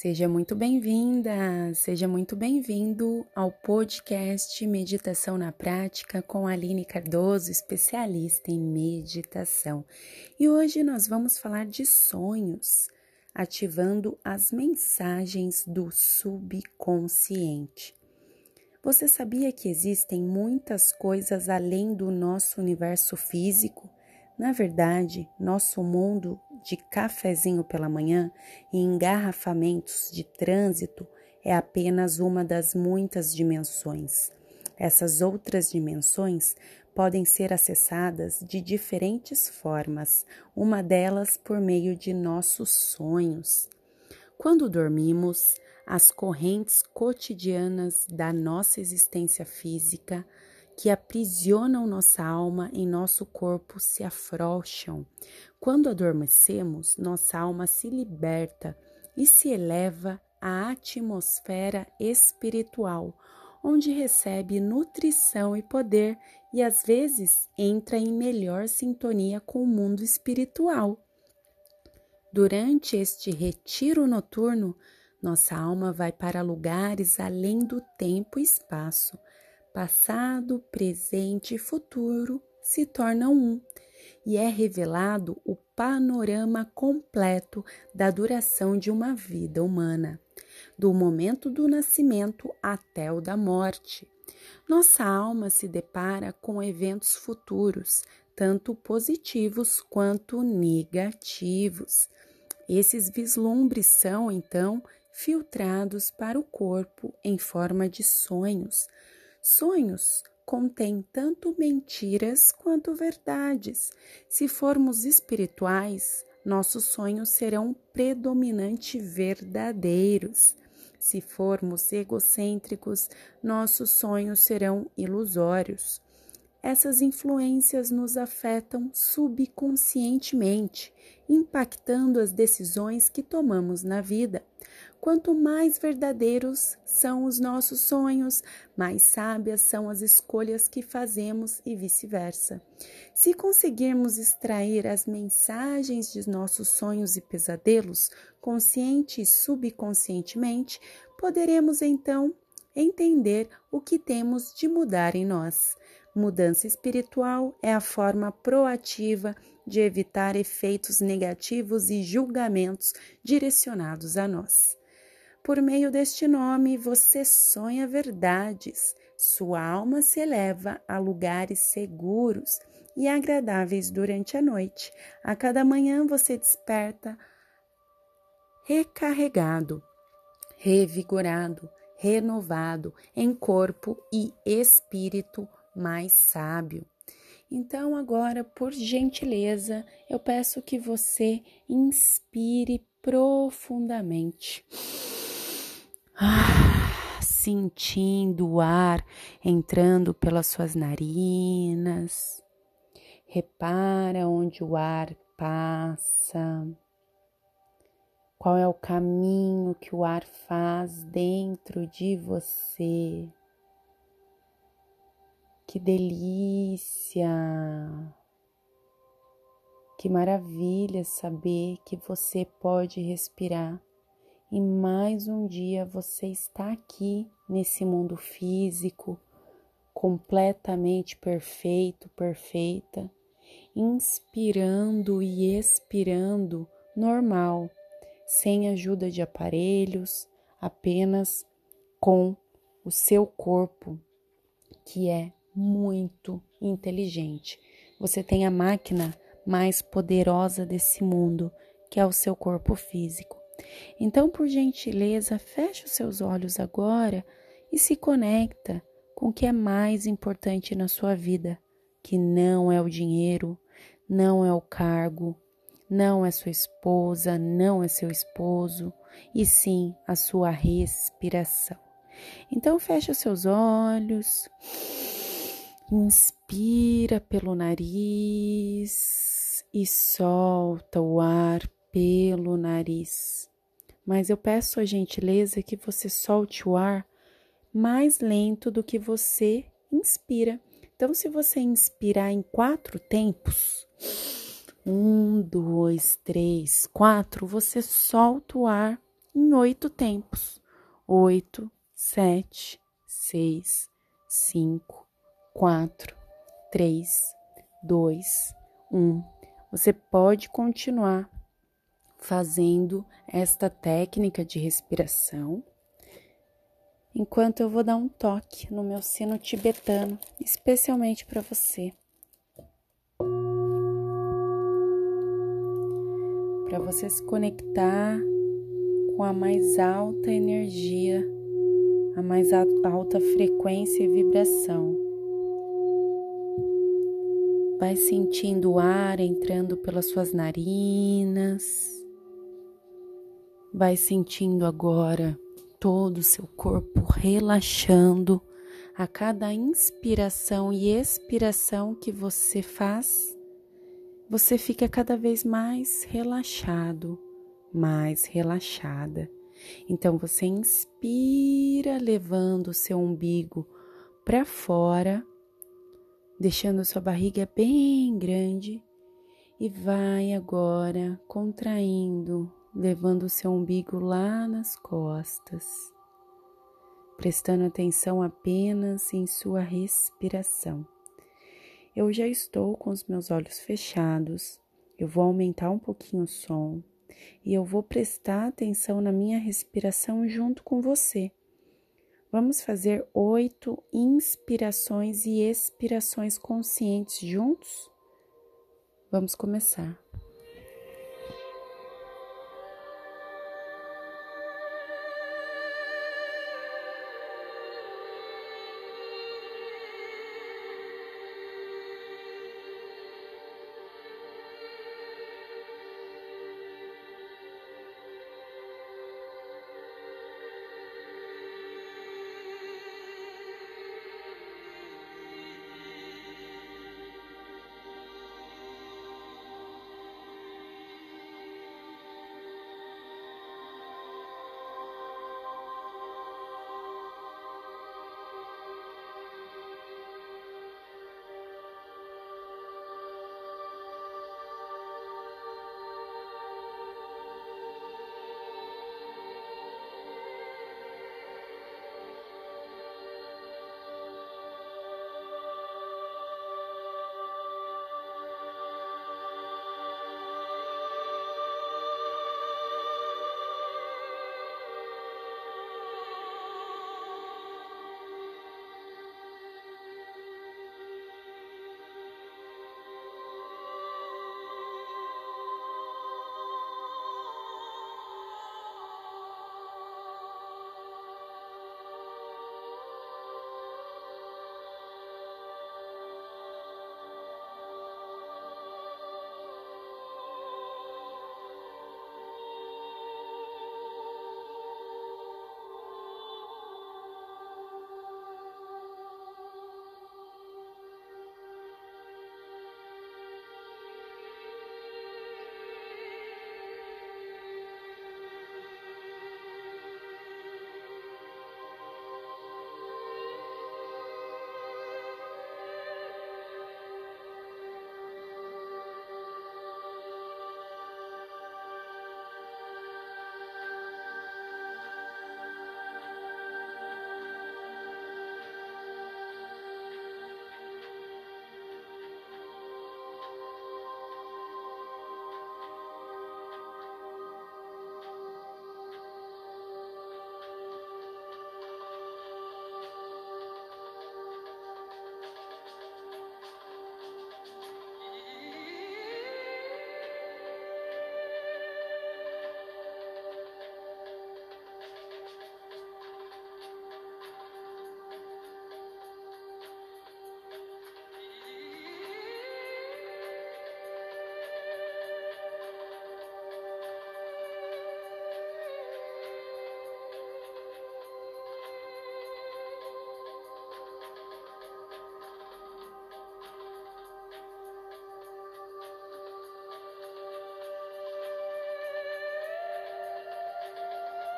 Seja muito bem-vinda, seja muito bem-vindo ao podcast Meditação na Prática com Aline Cardoso, especialista em meditação. E hoje nós vamos falar de sonhos, ativando as mensagens do subconsciente. Você sabia que existem muitas coisas além do nosso universo físico? Na verdade, nosso mundo de cafezinho pela manhã e engarrafamentos de trânsito é apenas uma das muitas dimensões. Essas outras dimensões podem ser acessadas de diferentes formas, uma delas por meio de nossos sonhos. Quando dormimos, as correntes cotidianas da nossa existência física que aprisionam nossa alma em nosso corpo se afrouxam. Quando adormecemos, nossa alma se liberta e se eleva à atmosfera espiritual, onde recebe nutrição e poder e às vezes entra em melhor sintonia com o mundo espiritual. Durante este retiro noturno, nossa alma vai para lugares além do tempo e espaço passado, presente e futuro se tornam um, e é revelado o panorama completo da duração de uma vida humana, do momento do nascimento até o da morte. Nossa alma se depara com eventos futuros, tanto positivos quanto negativos. Esses vislumbres são, então, filtrados para o corpo em forma de sonhos, Sonhos contêm tanto mentiras quanto verdades. Se formos espirituais, nossos sonhos serão predominante verdadeiros. Se formos egocêntricos, nossos sonhos serão ilusórios. Essas influências nos afetam subconscientemente, impactando as decisões que tomamos na vida. Quanto mais verdadeiros são os nossos sonhos, mais sábias são as escolhas que fazemos e vice-versa. Se conseguirmos extrair as mensagens de nossos sonhos e pesadelos, consciente e subconscientemente, poderemos então entender o que temos de mudar em nós. Mudança espiritual é a forma proativa de evitar efeitos negativos e julgamentos direcionados a nós. Por meio deste nome, você sonha verdades, sua alma se eleva a lugares seguros e agradáveis durante a noite. A cada manhã você desperta recarregado, revigorado, renovado em corpo e espírito mais sábio. Então, agora, por gentileza, eu peço que você inspire profundamente. Ah, sentindo o ar entrando pelas suas narinas. Repara onde o ar passa. Qual é o caminho que o ar faz dentro de você? Que delícia! Que maravilha saber que você pode respirar e mais um dia você está aqui nesse mundo físico, completamente perfeito, perfeita, inspirando e expirando normal, sem ajuda de aparelhos, apenas com o seu corpo, que é muito inteligente. Você tem a máquina mais poderosa desse mundo, que é o seu corpo físico. Então, por gentileza, feche os seus olhos agora e se conecta com o que é mais importante na sua vida, que não é o dinheiro, não é o cargo, não é sua esposa, não é seu esposo, e sim a sua respiração. Então feche os seus olhos. Inspira pelo nariz e solta o ar pelo nariz. Mas eu peço a gentileza que você solte o ar mais lento do que você inspira. Então, se você inspirar em quatro tempos, um, dois, três, quatro, você solta o ar em oito tempos: oito, sete, seis, cinco, quatro, três, dois, um. Você pode continuar fazendo esta técnica de respiração enquanto eu vou dar um toque no meu sino tibetano, especialmente para você. Para você se conectar com a mais alta energia, a mais alta frequência e vibração. Vai sentindo o ar entrando pelas suas narinas. Vai sentindo agora todo o seu corpo relaxando a cada inspiração e expiração que você faz, você fica cada vez mais relaxado, mais relaxada. Então você inspira, levando o seu umbigo para fora, deixando sua barriga bem grande e vai agora contraindo levando o seu umbigo lá nas costas, prestando atenção apenas em sua respiração. Eu já estou com os meus olhos fechados, eu vou aumentar um pouquinho o som e eu vou prestar atenção na minha respiração junto com você. Vamos fazer oito inspirações e expirações conscientes juntos? Vamos começar.